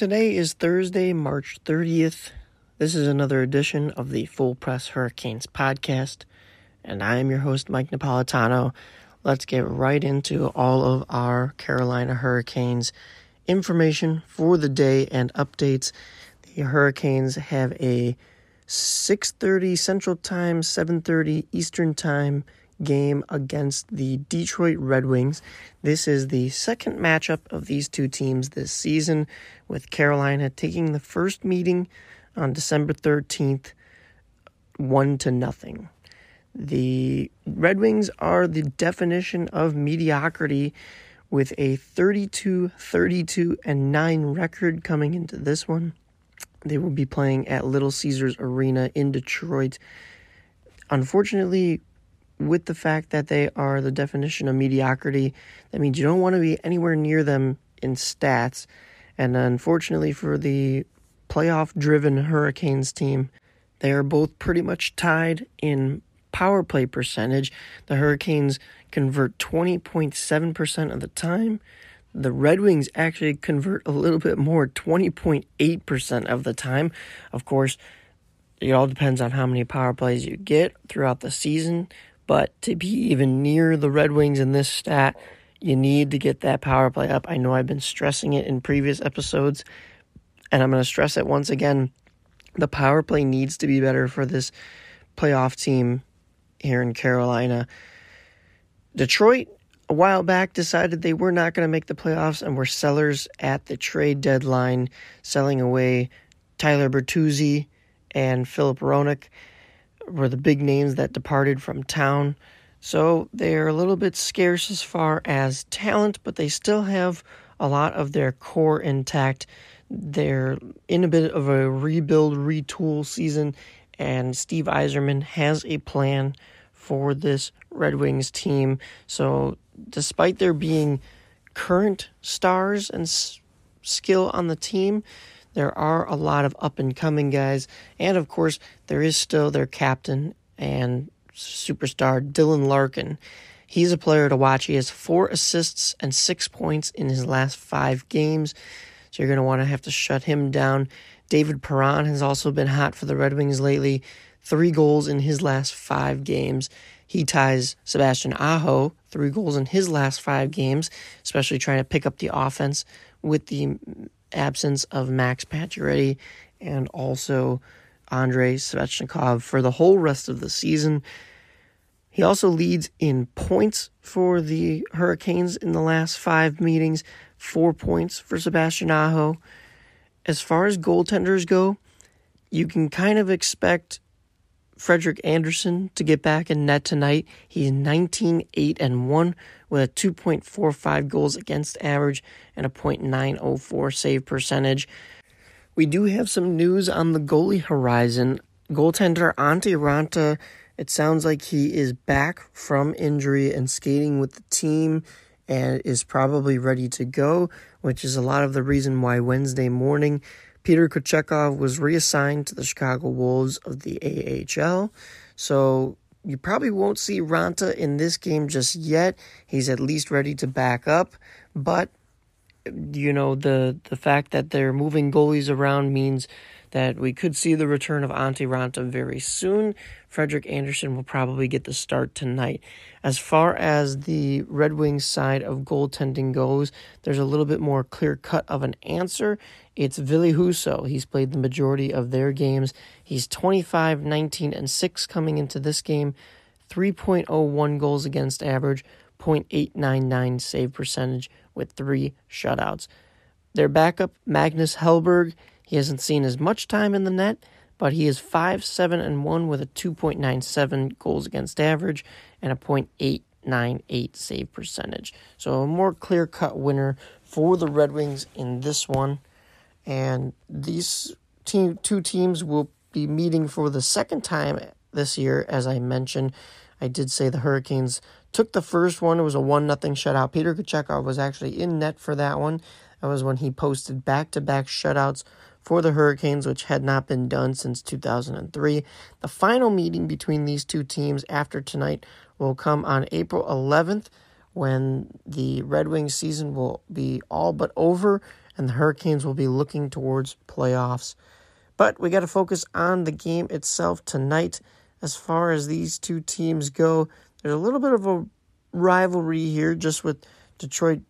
Today is Thursday, March 30th. This is another edition of the Full Press Hurricanes podcast, and I am your host, Mike Napolitano. Let's get right into all of our Carolina Hurricanes information for the day and updates. The Hurricanes have a 6:30 Central Time, 7:30 Eastern Time game against the Detroit Red Wings. This is the second matchup of these two teams this season, with Carolina taking the first meeting on December 13th, 1 to nothing. The Red Wings are the definition of mediocrity with a 32 32 and 9 record coming into this one. They will be playing at Little Caesars Arena in Detroit. Unfortunately, with the fact that they are the definition of mediocrity. That means you don't want to be anywhere near them in stats. And unfortunately for the playoff driven Hurricanes team, they are both pretty much tied in power play percentage. The Hurricanes convert 20.7% of the time. The Red Wings actually convert a little bit more, 20.8% of the time. Of course, it all depends on how many power plays you get throughout the season. But to be even near the Red Wings in this stat, you need to get that power play up. I know I've been stressing it in previous episodes, and I'm going to stress it once again. The power play needs to be better for this playoff team here in Carolina. Detroit, a while back, decided they were not going to make the playoffs and were sellers at the trade deadline, selling away Tyler Bertuzzi and Philip Hronek were the big names that departed from town. So they're a little bit scarce as far as talent, but they still have a lot of their core intact. They're in a bit of a rebuild, retool season, and Steve Yzerman has a plan for this Red Wings team. So, despite there being current stars and s- skill on the team, there are a lot of up and coming guys. And of course, there is still their captain and superstar, Dylan Larkin. He's a player to watch. He has four assists and six points in his last five games. So you're going to want to have to shut him down. David Perron has also been hot for the Red Wings lately. Three goals in his last five games. He ties Sebastian Aho, three goals in his last five games, especially trying to pick up the offense with the absence of Max Pacioretty and also Andrei Svechnikov for the whole rest of the season. He also leads in points for the Hurricanes in the last five meetings, four points for Sebastian Aho. As far as goaltenders go, you can kind of expect Frederik Andersen to get back in net tonight. He's 19 8 and 1 with a 2.45 goals against average and a .904 save percentage. We do have some news on the goalie horizon. Goaltender Antti Raanta, it sounds like he is back from injury and skating with the team and is probably ready to go, which is a lot of the reason why Wednesday morning Peter Kochetkov was reassigned to the Chicago Wolves of the AHL. So you probably won't see Raanta in this game just yet. He's at least ready to back up, but you know the the fact that they're moving goalies around means that we could see the return of Antti Raanta very soon. Frederik Andersen will probably get the start tonight. As far as the Red Wings side of goaltending goes, there's a little bit more clear cut of an answer. It's Ville Husso. He's played the majority of their games. He's 25, 19, and 6 coming into this game, 3.01 goals against average, 0.899 save percentage with three shutouts. Their backup, Magnus Hellberg, he hasn't seen as much time in the net, but he is 5 7 and 1 with a 2.97 goals against average and a .898 save percentage. So a more clear cut winner for the Red Wings in this one. And these team, two teams will be meeting for the second time this year, as I mentioned. I did say the Hurricanes took the first one. It was a 1 nothing shutout. Peter Kochetkov was actually in net for that one. That was when he posted back to back shutouts for the Hurricanes, which had not been done since 2003. The final meeting between these two teams after tonight will come on April 11th when the Red Wings season will be all but over and the Hurricanes will be looking towards playoffs. But we got to focus on the game itself tonight. As far as these two teams go, there's a little bit of a rivalry here just with Detroit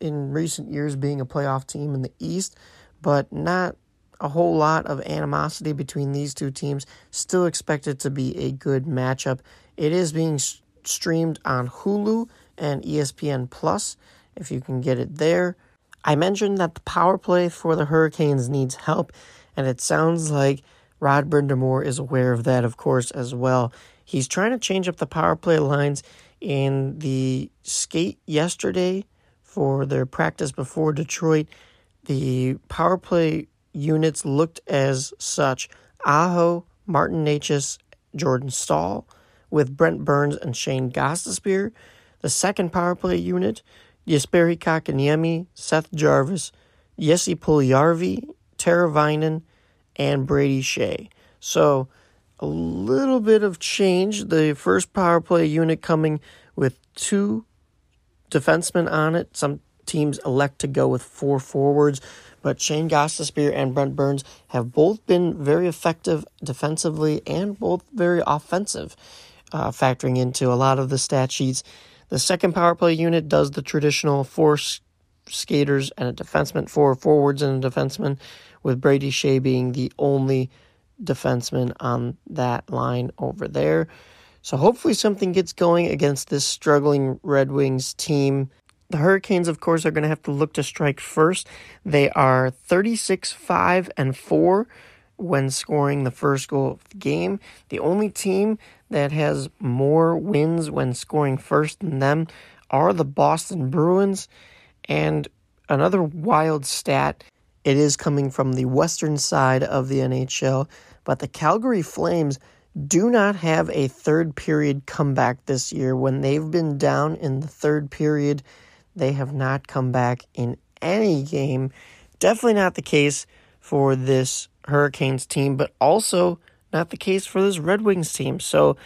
in recent years being a playoff team in the East, but not a whole lot of animosity between these two teams. Still expected to be a good matchup. It is being streamed on Hulu and ESPN Plus if you can get it there. I mentioned that the power play for the Hurricanes needs help, and it sounds like Rod Brind'Amour is aware of that, of course, as well. He's trying to change up the power play lines in the skate yesterday for their practice before Detroit. The power play units looked as such Aho, Martin Necas, Jordan Staal, with Brent Burns and Shane Gostisbehere. The second power play unit, Jesperi Kotkaniemi, Seth Jarvis, Jesse Puljujarvi, Teravainen, and Brady Skjei. So a little bit of change. The first power play unit coming with two defensemen on it. Some teams elect to go with four forwards, but Shane Gostisbehere and Brent Burns have both been very effective defensively and both very offensive, uh, factoring into a lot of the stat sheets. The second power play unit does the traditional four skaters and a defenseman, four forwards and a defenseman, with Brady Skjei being the only defenseman on that line over there. So hopefully something gets going against this struggling Red Wings team. The Hurricanes, of course, are going to have to look to strike first. They are 36 5 and 4 when scoring the first goal of the game. The only team that has more wins when scoring first than them are the Boston Bruins. And another wild stat it is coming from the western side of the NHL, but the Calgary Flames do not have a third period comeback this year. When they've been down in the third period, they have not come back in any game. Definitely not the case for this Hurricanes team, but also not the case for this Red Wings team. So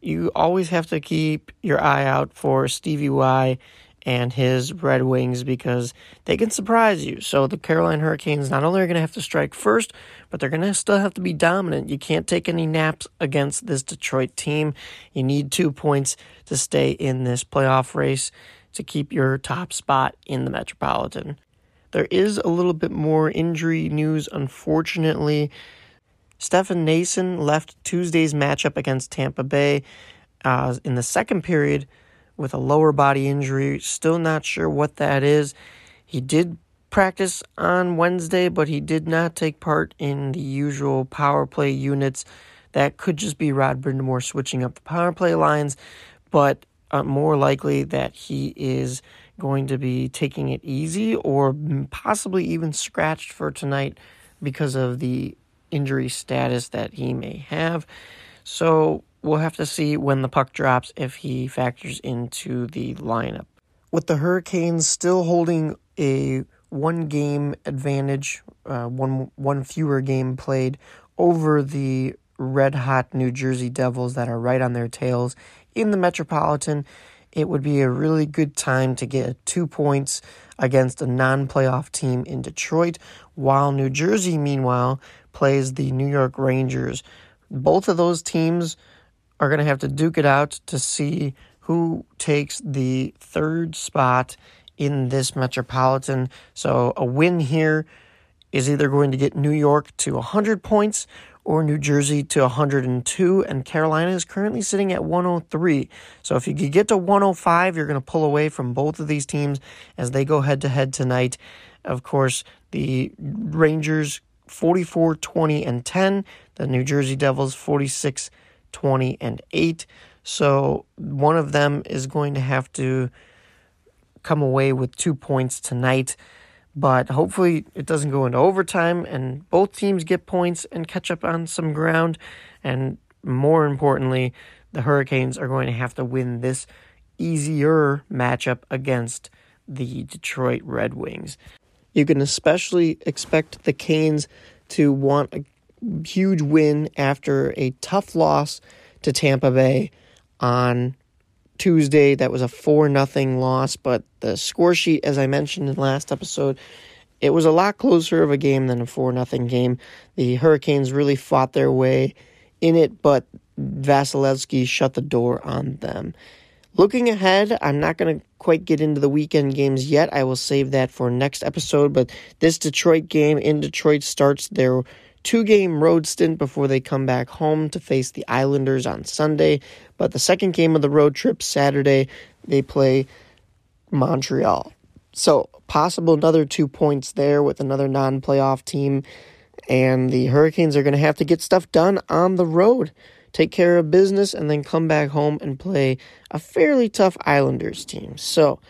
you always have to keep your eye out for Stevie Y and his Red Wings because they can surprise you. So the Carolina Hurricanes not only are going to have to strike first, but they're going to still have to be dominant. You can't take any naps against this Detroit team. You need two points to stay in this playoff race to keep your top spot in the Metropolitan. There is a little bit more injury news, unfortunately. Stefan Noesen left Tuesday's matchup against Tampa Bay uh, in the second period with a lower body injury. Still not sure what that is. He did practice on Wednesday, but he did not take part in the usual power play units. That could just be Rod Brind'Amour switching up the power play lines, but uh, more likely that he is going to be taking it easy or possibly even scratched for tonight because of the injury status that he may have. So we'll have to see when the puck drops if he factors into the lineup. With the Hurricanes still holding a one game advantage, uh, one one fewer game played over the red hot New Jersey Devils that are right on their tails in the Metropolitan. It would be a really good time to get two points against a non playoff team in Detroit, while New Jersey, meanwhile, plays the New York Rangers. Both of those teams are going to have to duke it out to see who takes the third spot in this Metropolitan. So a win here is either going to get New York to 100 points or New Jersey to 102, and Carolina is currently sitting at 103. So if you could get to 105, you're going to pull away from both of these teams as they go head to head tonight. Of course, the Rangers 44 20 and 10, the New Jersey Devils 46 20, and 8. So one of them is going to have to come away with two points tonight. But hopefully it doesn't go into overtime and both teams get points and catch up on some ground. And more importantly, the Hurricanes are going to have to win this easier matchup against the Detroit Red Wings. You can especially expect the Canes to want a huge win after a tough loss to Tampa Bay on Tuesday. That was a 4 nothing loss, but the score sheet, as I mentioned in the last episode, it was a lot closer of a game than a 4 nothing game. The Hurricanes really fought their way in it, but Vasilevskiy shut the door on them. Looking ahead, I'm not going to quite get into the weekend games yet. I will save that for next episode, but this Detroit game in Detroit starts their two game road stint before they come back home to face the Islanders on Sunday. But the second game of the road trip, Saturday, they play Montreal. So, possible another two points there with another non playoff team. And the Hurricanes are going to have to get stuff done on the road take care of business, and then come back home and play a fairly tough Islanders team. So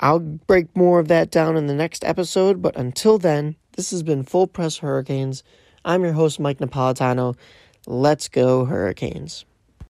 I'll break more of that down in the next episode, but until then, this has been Full Press Hurricanes. I'm your host, Mike Napolitano. Let's go, Hurricanes.